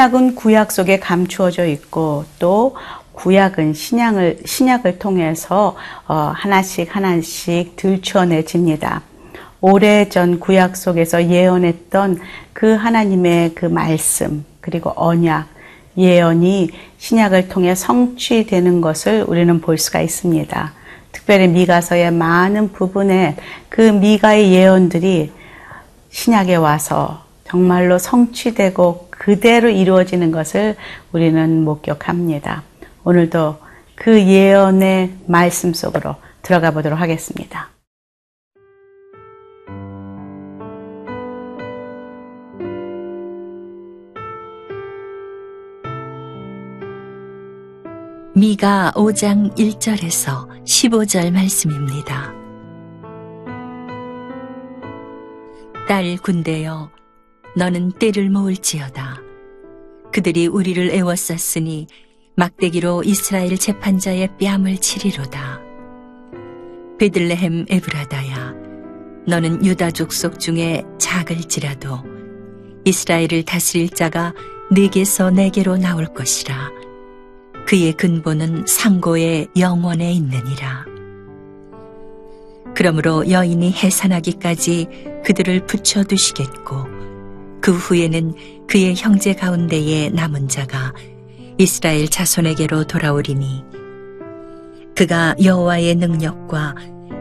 신약은 구약 속에 감추어져 있고 또 구약은 신약을, 신약을 통해서 어, 하나씩 하나씩 들춰내집니다. 오래전 구약 속에서 예언했던 그 하나님의 그 말씀, 그리고 언약, 예언이 신약을 통해 성취되는 것을 우리는 볼 수가 있습니다. 특별히 미가서의 많은 부분에 그 미가의 예언들이 신약에 와서 정말로 성취되고 그대로 이루어지는 것을 우리는 목격합니다. 오늘도 그 예언의 말씀 속으로 들어가 보도록 하겠습니다. 미가 5장 1절에서 15절 말씀입니다. 딸 군대여 너는 때를 모을지어다. 그들이 우리를 애워쌌으니 막대기로 이스라엘 재판자의 뺨을 치리로다. 베들레헴 에브라다야 너는 유다 족속 중에 작을지라도 이스라엘을 다스릴 자가 네게서 내게로 나올 것이라. 그의 근본은 상고의 영원에 있느니라. 그러므로 여인이 해산하기까지 그들을 붙여두시겠고 그 후에는 그의 형제 가운데에 남은 자가 이스라엘 자손에게로 돌아오리니 그가 여호와의 능력과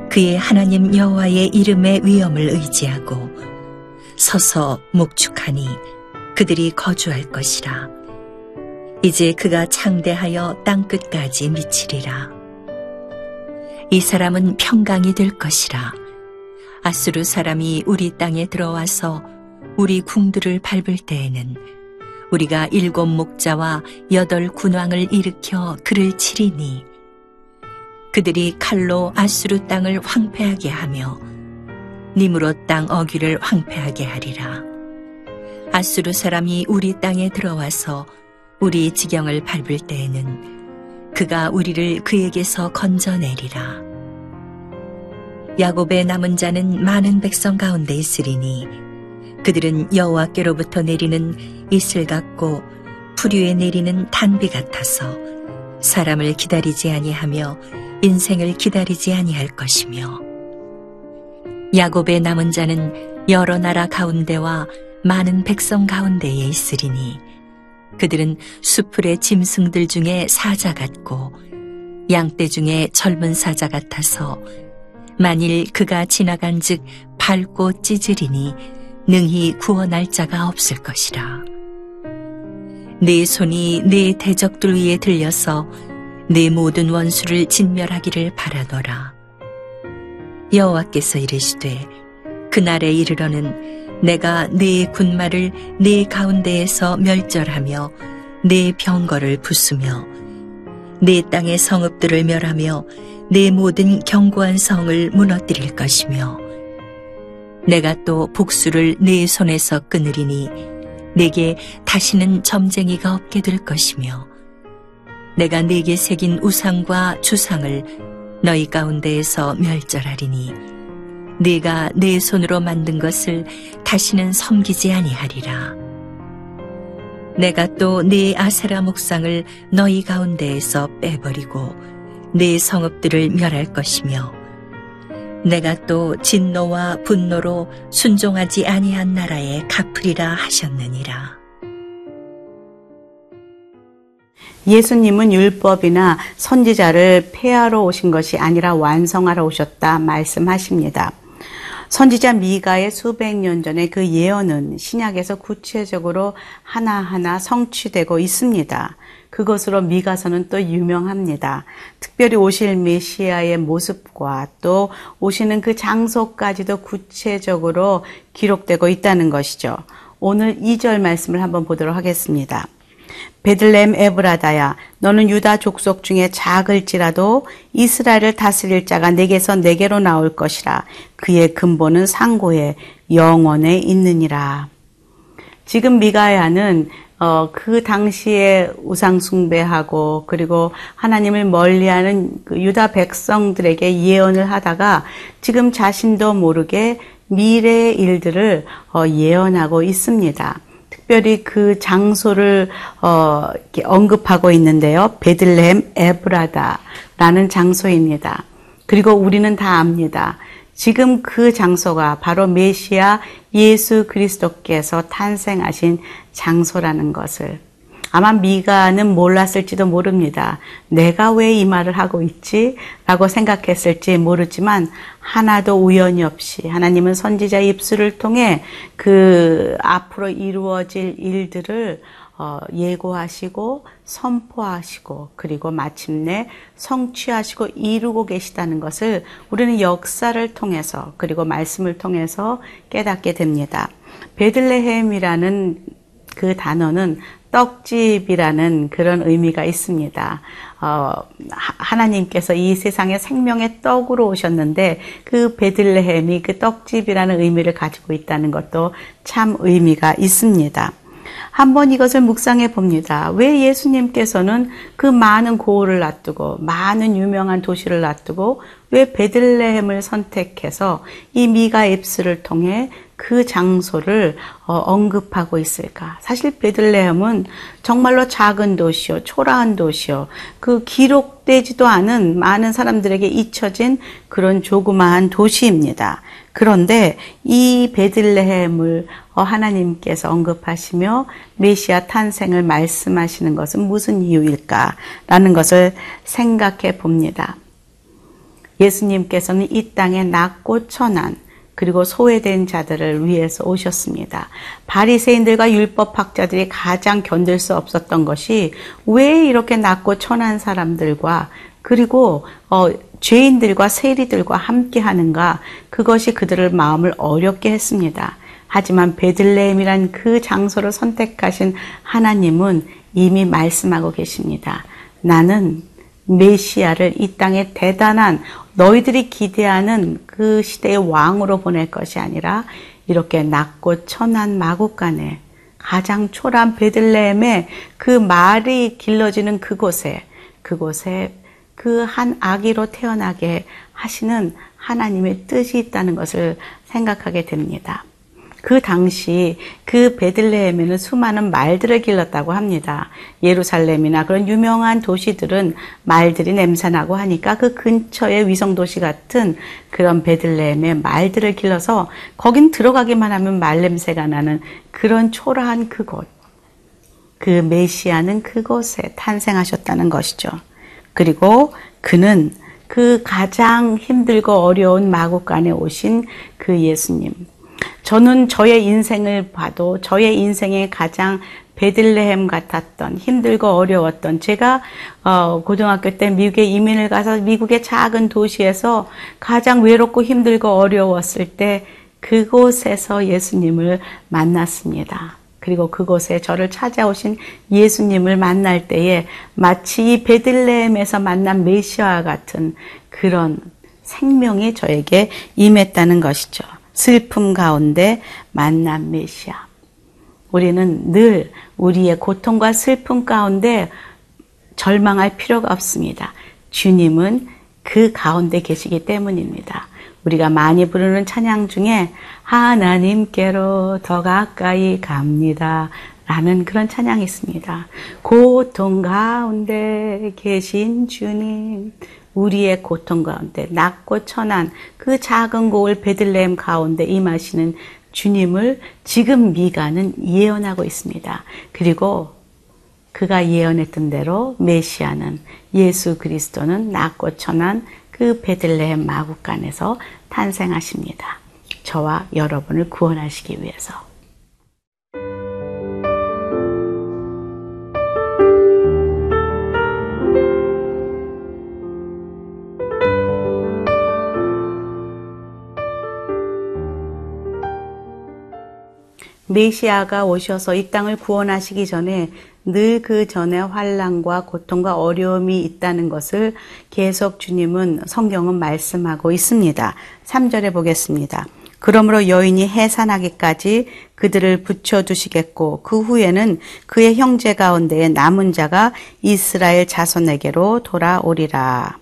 그의 하나님 여호와의 이름의 위엄을 의지하고 서서 목축하니 그들이 거주할 것이라. 이제 그가 창대하여 땅 끝까지 미치리라. 이 사람은 평강이 될 것이라. 아수르 사람이 우리 땅에 들어와서 우리 궁들을 밟을 때에는 우리가 일곱 목자와 여덟 군왕을 일으켜 그를 치리니 그들이 칼로 아수르 땅을 황폐하게 하며 니무로 땅 어귀를 황폐하게 하리라. 아수르 사람이 우리 땅에 들어와서 우리 지경을 밟을 때에는 그가 우리를 그에게서 건져내리라. 야곱의 남은 자는 많은 백성 가운데 있으리니 그들은 여호와께로부터 내리는 이슬 같고 풀위에 내리는 단비 같아서 사람을 기다리지 아니하며 인생을 기다리지 아니할 것이며 야곱의 남은 자는 여러 나라 가운데와 많은 백성 가운데에 있으리니 그들은 수풀의 짐승들 중에 사자 같고 양떼 중에 젊은 사자 같아서 만일 그가 지나간 즉 밟고 찢으리니 능히 구원할 자가 없을 것이라. 네 손이 네 대적들 위에 들려서 네 모든 원수를 진멸하기를 바라노라. 여호와께서 이르시되 그날에 이르러는 내가 네 군마를 네 가운데에서 멸절하며 네 병거를 부수며 네 땅의 성읍들을 멸하며 네 모든 견고한 성을 무너뜨릴 것이며 내가 또 복수를 네 손에서 끊으리니 내게 다시는 점쟁이가 없게 될 것이며 내가 네게 새긴 우상과 주상을 너희 가운데에서 멸절하리니 네가 내 손으로 만든 것을 다시는 섬기지 아니하리라. 내가 또 네 아세라 목상을 너희 가운데에서 빼버리고 네 성읍들을 멸할 것이며 내가 또 진노와 분노로 순종하지 아니한 나라에 갚으리라 하셨느니라. 예수님은 율법이나 선지자를 폐하러 오신 것이 아니라 완성하러 오셨다 말씀하십니다. 선지자 미가의 수백 년 전에 그 예언은 신약에서 구체적으로 하나하나 성취되고 있습니다. 그것으로 미가서는 또 유명합니다. 특별히 오실 메시아의 모습과 또 오시는 그 장소까지도 구체적으로 기록되고 있다는 것이죠. 오늘 2절 말씀을 한번 보도록 하겠습니다. 베들렘 에브라다야 너는 유다 족속 중에 작을지라도 이스라엘을 다스릴 자가 내게서 내게로 나올 것이라 그의 근본은 상고에 영원에 있느니라. 지금 미가야는 어, 그 당시에 우상 숭배하고 그리고 하나님을 멀리하는 그 유다 백성들에게 예언을 하다가 지금 자신도 모르게 미래의 일들을 어, 예언하고 있습니다. 특별히 그 장소를 어, 언급하고 있는데요. 베들레헴 에브라다라는 장소입니다. 그리고 우리는 다 압니다. 지금 그 장소가 바로 메시아 예수 그리스도께서 탄생하신 장소라는 것을 아마 미가는 몰랐을지도 모릅니다. 내가 왜 이 말을 하고 있지? 라고 생각했을지 모르지만 하나도 우연이 없이 하나님은 선지자 입술을 통해 그 앞으로 이루어질 일들을 어, 예고하시고 선포하시고 그리고 마침내 성취하시고 이루고 계시다는 것을 우리는 역사를 통해서 그리고 말씀을 통해서 깨닫게 됩니다. 베들레헴이라는 그 단어는 떡집이라는 그런 의미가 있습니다. 어, 하나님께서 이 세상에 생명의 떡으로 오셨는데 그 베들레헴이 그 떡집이라는 의미를 가지고 있다는 것도 참 의미가 있습니다. 한번 이것을 묵상해 봅니다. 왜 예수님께서는 그 많은 고을을 놔두고 많은 유명한 도시를 놔두고 왜 베들레헴을 선택해서 이 미가 앱스를 통해 그 장소를 어, 언급하고 있을까? 사실 베들레헴은 정말로 작은 도시요, 초라한 도시요, 그 기록되지도 않은 많은 사람들에게 잊혀진 그런 조그마한 도시입니다. 그런데 이 베들레헴을 어, 하나님께서 언급하시며 메시아 탄생을 말씀하시는 것은 무슨 이유일까라는 것을 생각해 봅니다. 예수님께서는 이 땅에 낮고 천한 그리고 소외된 자들을 위해서 오셨습니다. 바리새인들과 율법학자들이 가장 견딜 수 없었던 것이 왜 이렇게 낮고 천한 사람들과 그리고 어, 죄인들과 세리들과 함께 하는가 그것이 그들을 마음을 어렵게 했습니다. 하지만 베들레헴이란 그 장소를 선택하신 하나님은 이미 말씀하고 계십니다. 나는 메시아를 이 땅에 대단한 너희들이 기대하는 그 시대의 왕으로 보낼 것이 아니라 이렇게 낮고 천한 마국간에 가장 초란 베들레헴에 그 말이 길러지는 그곳에 그곳에 그 한 아기로 태어나게 하시는 하나님의 뜻이 있다는 것을 생각하게 됩니다. 그 당시 그 베들레헴에는 수많은 말들을 길렀다고 합니다. 예루살렘이나 그런 유명한 도시들은 말들이 냄새나고 하니까 그 근처의 위성 도시 같은 그런 베들레헴에 말들을 길러서 거긴 들어가기만 하면 말 냄새가 나는 그런 초라한 그곳. 그 메시아는 그곳에 탄생하셨다는 것이죠. 그리고 그는 그 가장 힘들고 어려운 마국간에 오신 그 예수님. 저는 저의 인생을 봐도 저의 인생에 가장 베들레헴 같았던 힘들고 어려웠던 제가 어, 고등학교 때 미국에 이민을 가서 미국의 작은 도시에서 가장 외롭고 힘들고 어려웠을 때 그곳에서 예수님을 만났습니다. 그리고 그곳에 저를 찾아오신 예수님을 만날 때에 마치 이 베들레헴에서 만난 메시아와 같은 그런 생명이 저에게 임했다는 것이죠. 슬픔 가운데 만난 메시아. 우리는 늘 우리의 고통과 슬픔 가운데 절망할 필요가 없습니다. 주님은 그 가운데 계시기 때문입니다. 우리가 많이 부르는 찬양 중에 하나님께로 더 가까이 갑니다. 라는 그런 찬양이 있습니다. 고통 가운데 계신 주님, 우리의 고통 가운데 낮고 천한 그 작은 고을 베들레헴 가운데 임하시는 주님을 지금 미가는 예언하고 있습니다. 그리고 그가 예언했던 대로 메시아는 예수 그리스도는 낮고 천한 그 베들레헴 마국간에서 탄생하십니다. 저와 여러분을 구원하시기 위해서. 메시아가 오셔서 이 땅을 구원하시기 전에 늘 그 전에 환란과 고통과 어려움이 있다는 것을 계속 주님은 성경은 말씀하고 있습니다. 3절에 보겠습니다. 그러므로 여인이 해산하기까지 그들을 붙여두시겠고 그 후에는 그의 형제 가운데 남은 자가 이스라엘 자손에게로 돌아오리라.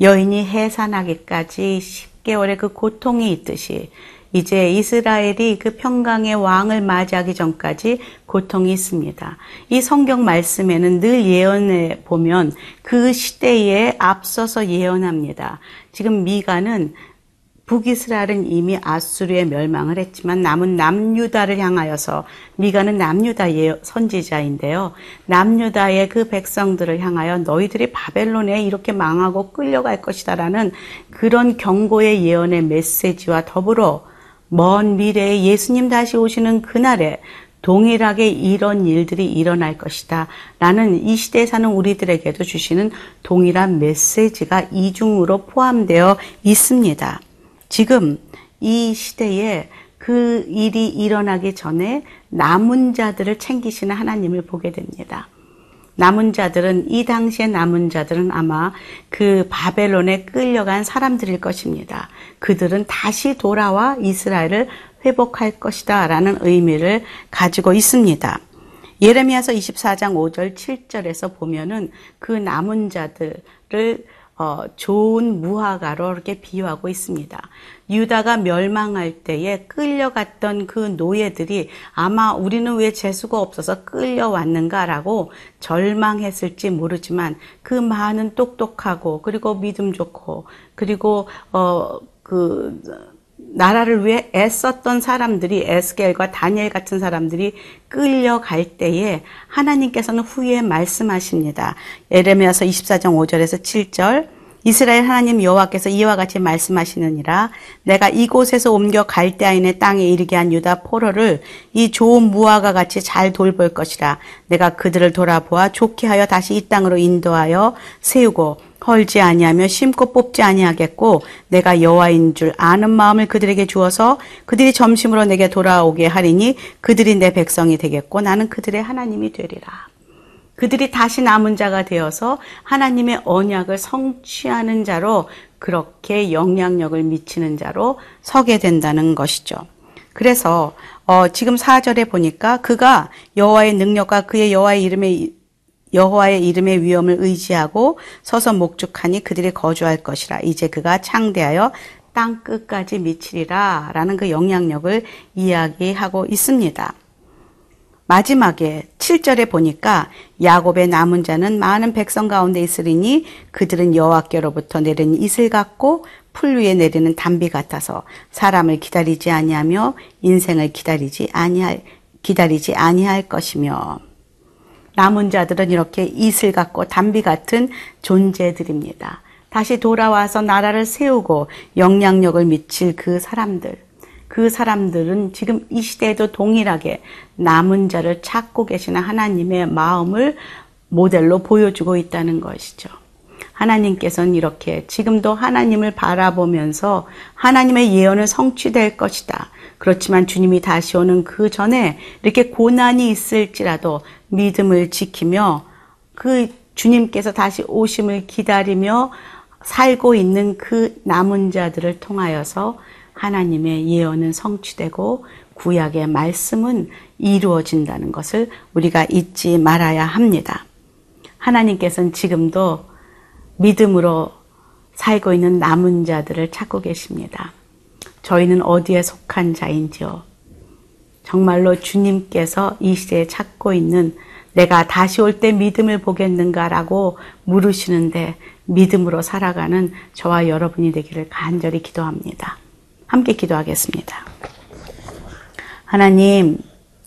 여인이 해산하기까지 10개월의 그 고통이 있듯이 이제 이스라엘이 그 평강의 왕을 맞이하기 전까지 고통이 있습니다. 이 성경 말씀에는 늘 예언에 보면 그 시대에 앞서서 예언합니다. 지금 미가는 북이스라엘은 이미 아수르의 멸망을 했지만 남은 남유다를 향하여서 미가는 남유다의 선지자인데요. 남유다의 그 백성들을 향하여 너희들이 바벨론에 이렇게 망하고 끌려갈 것이다라는 그런 경고의 예언의 메시지와 더불어 먼 미래에 예수님 다시 오시는 그날에 동일하게 이런 일들이 일어날 것이다. 라는 이 시대에 사는 우리들에게도 주시는 동일한 메시지가 이중으로 포함되어 있습니다. 지금 이 시대에 그 일이 일어나기 전에 남은 자들을 챙기시는 하나님을 보게 됩니다. 남은 자들은 이 당시의 남은 자들은 아마 그 바벨론에 끌려간 사람들일 것입니다. 그들은 다시 돌아와 이스라엘을 회복할 것이다 라는 의미를 가지고 있습니다. 예레미야서 24장 5절 7절에서 보면은 그 남은 자들을 어, 좋은 무화과로 이렇게 비유하고 있습니다. 유다가 멸망할 때에 끌려갔던 그 노예들이 아마 우리는 왜 재수가 없어서 끌려왔는가라고 절망했을지 모르지만 그 많은 똑똑하고 그리고 믿음 좋고 그리고 어그 나라를 위해 애썼던 사람들이 에스겔과 다니엘 같은 사람들이 끌려갈 때에 하나님께서는 후에 말씀하십니다. 예레미야서 24장 5절에서 7절 이스라엘 하나님 여호와께서 이와 같이 말씀하시느니라 내가 이곳에서 옮겨 갈대아인의 땅에 이르게 한 유다 포로를 이 좋은 무화과 같이 잘 돌볼 것이라 내가 그들을 돌아보아 좋게 하여 다시 이 땅으로 인도하여 세우고 헐지 아니하며 심고 뽑지 아니하겠고 내가 여호와인 줄 아는 마음을 그들에게 주어서 그들이 점심으로 내게 돌아오게 하리니 그들이 내 백성이 되겠고 나는 그들의 하나님이 되리라. 그들이 다시 남은 자가 되어서 하나님의 언약을 성취하는 자로 그렇게 영향력을 미치는 자로 서게 된다는 것이죠. 그래서 어, 지금 4절에 보니까 그가 여호와의 능력과 그의 여호와의 이름의 여호와의 이름의 위엄을 의지하고 서서 목축하니 그들이 거주할 것이라 이제 그가 창대하여 땅 끝까지 미치리라 라는 그 영향력을 이야기하고 있습니다. 마지막에 7절에 보니까 야곱의 남은 자는 많은 백성 가운데 있으리니 그들은 여호와께로부터 내린 이슬 같고 풀 위에 내리는 담비 같아서 사람을 기다리지 아니하며 인생을 기다리지 아니할 기다리지 아니할 것이며 남은 자들은 이렇게 이슬 같고 담비 같은 존재들입니다. 다시 돌아와서 나라를 세우고 영향력을 미칠 그 사람들 그 사람들은 지금 이 시대에도 동일하게 남은 자를 찾고 계시는 하나님의 마음을 모델로 보여주고 있다는 것이죠. 하나님께서는 이렇게 지금도 하나님을 바라보면서 하나님의 예언은 성취될 것이다. 그렇지만 주님이 다시 오는 그 전에 이렇게 고난이 있을지라도 믿음을 지키며 그 주님께서 다시 오심을 기다리며 살고 있는 그 남은 자들을 통하여서 하나님의 예언은 성취되고 구약의 말씀은 이루어진다는 것을 우리가 잊지 말아야 합니다. 하나님께서는 지금도 믿음으로 살고 있는 남은 자들을 찾고 계십니다. 저희는 어디에 속한 자인지요? 정말로 주님께서 이 시대에 찾고 있는 내가 다시 올 때 믿음을 보겠는가라고 물으시는데 믿음으로 살아가는 저와 여러분이 되기를 간절히 기도합니다. 함께 기도하겠습니다. 하나님,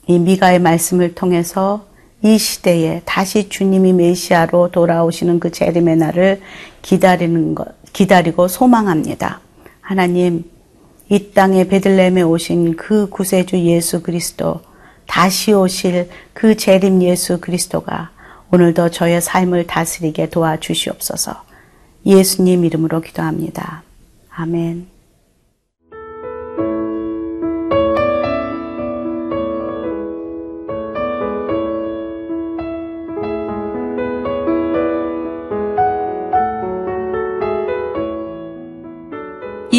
이 미가의 말씀을 통해서 이 시대에 다시 주님이 메시아로 돌아오시는 그 재림의 날을 기다리는 것, 기다리고 소망합니다. 하나님, 이 땅에 베들레헴에 오신 그 구세주 예수 그리스도, 다시 오실 그 재림 예수 그리스도가 오늘도 저의 삶을 다스리게 도와주시옵소서. 예수님 이름으로 기도합니다. 아멘.